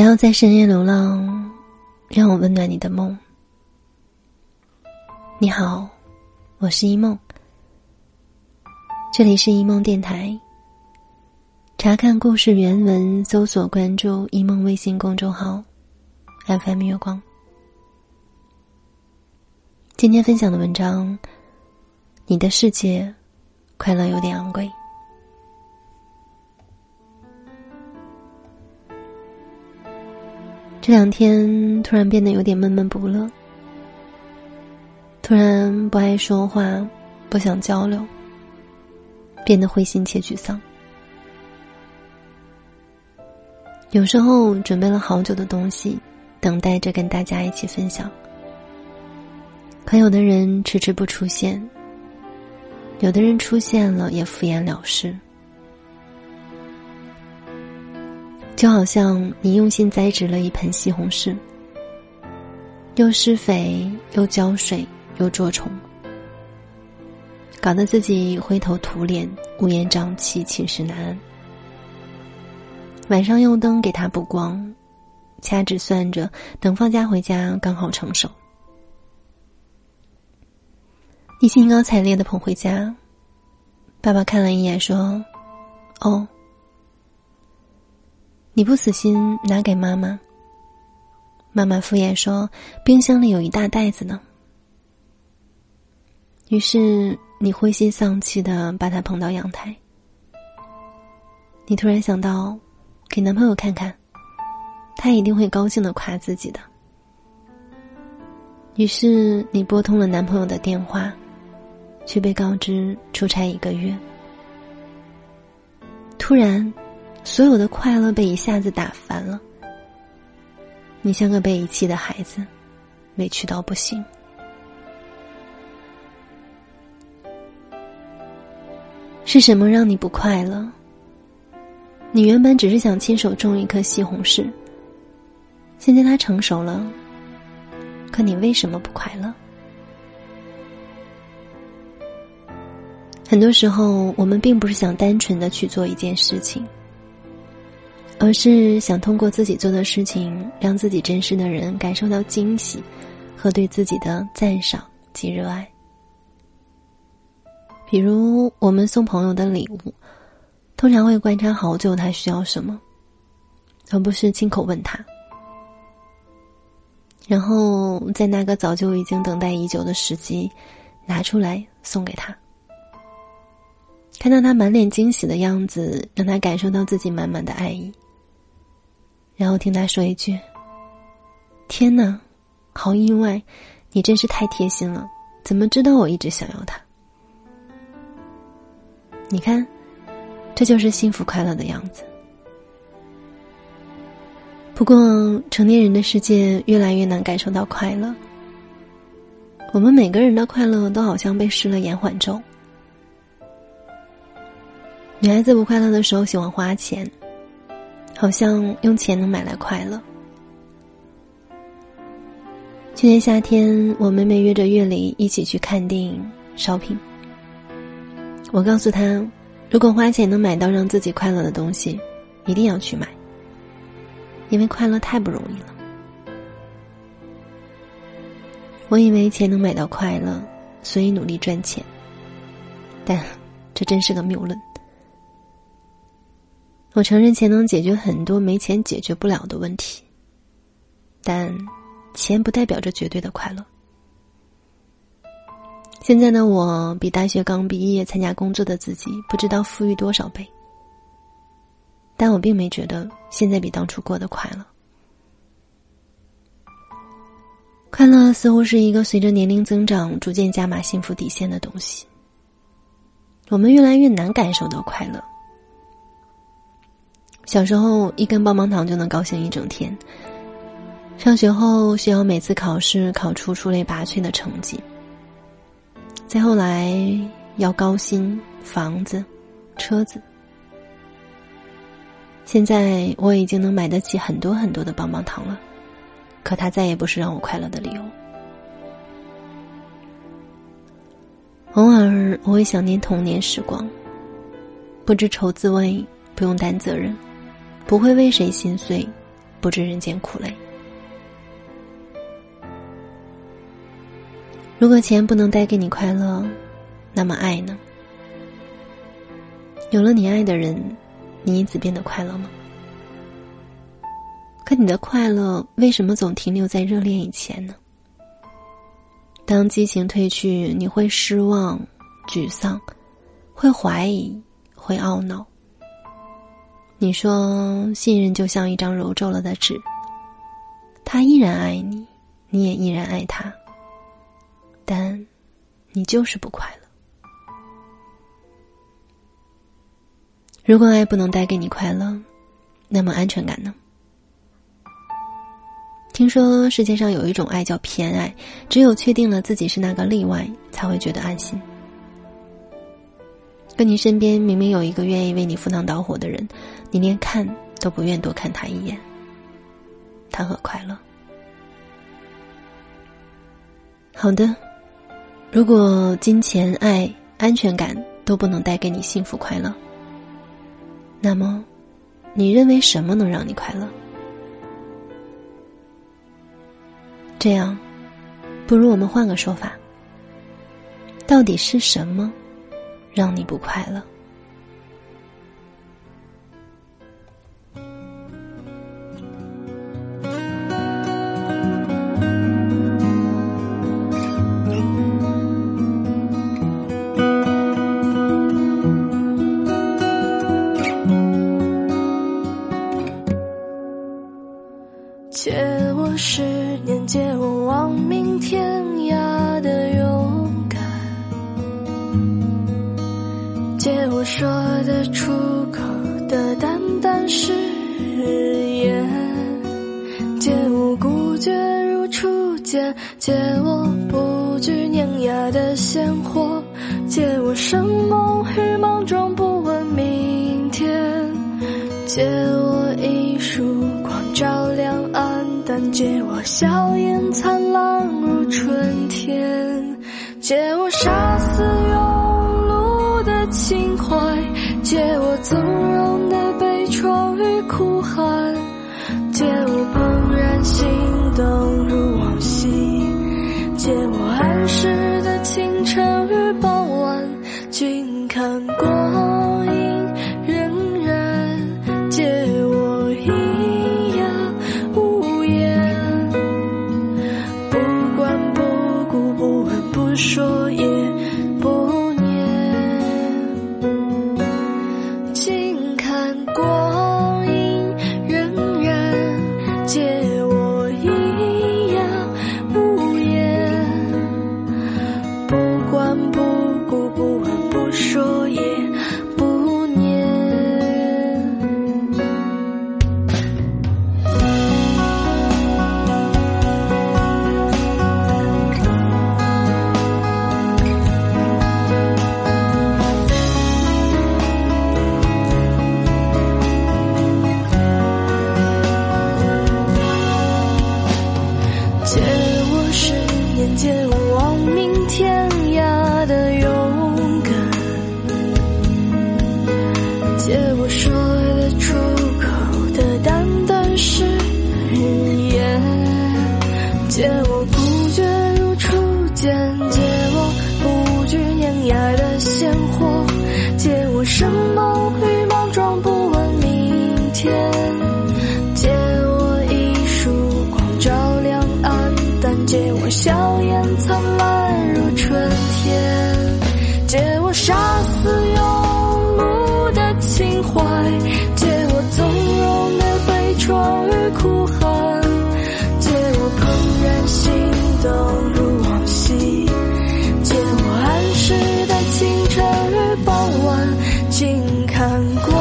不要在深夜流浪，让我温暖你的梦。你好，我是一梦，这里是一梦电台。查看故事原文，搜索关注一梦微信公众号，FM 月光。今天分享的文章，你的世界，快乐有点昂贵。这两天突然变得有点闷闷不乐，突然不爱说话，不想交流，变得灰心且沮丧。有时候准备了好久的东西，等待着跟大家一起分享，可有的人迟迟不出现，有的人出现了也敷衍了事。就好像你用心栽植了一盆西红柿，又施肥，又浇水，又捉虫，搞得自己灰头土脸、乌烟瘴气、寝食难安。晚上用灯给它补光，掐指算着，等放假回家刚好成熟。你兴高采烈的捧回家，爸爸看了一眼说：“哦。”你不死心，拿给妈妈。妈妈敷衍说：“冰箱里有一大袋子呢。”于是你灰心丧气的把它捧到阳台。你突然想到，给男朋友看看，他一定会高兴的夸自己的。于是你拨通了男朋友的电话，却被告知出差一个月。突然。所有的快乐被一下子打翻了，你像个被遗弃的孩子，委屈到不行。是什么让你不快乐？你原本只是想亲手种一颗西红柿，现在它成熟了，可你为什么不快乐？很多时候，我们并不是想单纯的去做一件事情。而是想通过自己做的事情，让自己真实的人感受到惊喜，和对自己的赞赏及热爱。比如，我们送朋友的礼物，通常会观察好久他需要什么，而不是亲口问他，然后在那个早就已经等待已久的时机，拿出来送给他。看到他满脸惊喜的样子，让他感受到自己满满的爱意。然后听他说一句：“天哪，好意外！你真是太贴心了，怎么知道我一直想要他？你看，这就是幸福快乐的样子。不过，成年人的世界越来越难感受到快乐。我们每个人的快乐都好像被施了延缓咒。女孩子不快乐的时候，喜欢花钱。”好像用钱能买来快乐。去年夏天，我妹妹约着月里一起去看电影 shopping。我告诉她，如果花钱能买到让自己快乐的东西，一定要去买，因为快乐太不容易了。我以为钱能买到快乐，所以努力赚钱，但这真是个谬论。我承认钱能解决很多没钱解决不了的问题，但钱不代表着绝对的快乐。现在的我比大学刚毕业参加工作的自己不知道富裕多少倍，但我并没觉得现在比当初过得快乐。快乐似乎是一个随着年龄增长逐渐加码幸福底线的东西，我们越来越难感受到快乐。小时候，一根棒棒糖就能高兴一整天。上学后，需要每次考试考出出类拔萃的成绩。再后来，要高薪、房子、车子。现在，我已经能买得起很多很多的棒棒糖了，可它再也不是让我快乐的理由。偶尔，我会想念童年时光，不知愁滋味，不用担责任。不会为谁心碎，不知人间苦累。如果钱不能带给你快乐，那么爱呢？有了你爱的人，你因此变得快乐吗？可你的快乐为什么总停留在热恋以前呢？当激情褪去，你会失望、沮丧，会怀疑，会懊恼。你说信任就像一张揉皱了的纸，他依然爱你，你也依然爱他，但你就是不快乐。如果爱不能带给你快乐，那么安全感呢？听说世界上有一种爱叫偏爱，只有确定了自己是那个例外，才会觉得安心。跟你身边明明有一个愿意为你赴汤蹈火的人，你连看都不愿多看他一眼，谈何快乐？好的，如果金钱、爱、安全感都不能带给你幸福快乐，那么，你认为什么能让你快乐？这样，不如我们换个说法。到底是什么，让你不快乐？借我十年，借我亡命天涯的勇敢，借我说得出口的淡淡誓言，借我孤绝如初见，借我不惧碾压的鲜活，借我生猛与莽撞，不问明天，借我一束光照亮。借我笑颜灿烂如春天，借我杀死间，借我不惧碾压的鲜活，借我生猛与莽撞，不问明天。借我一束光照亮暗淡，借我笑颜灿烂难过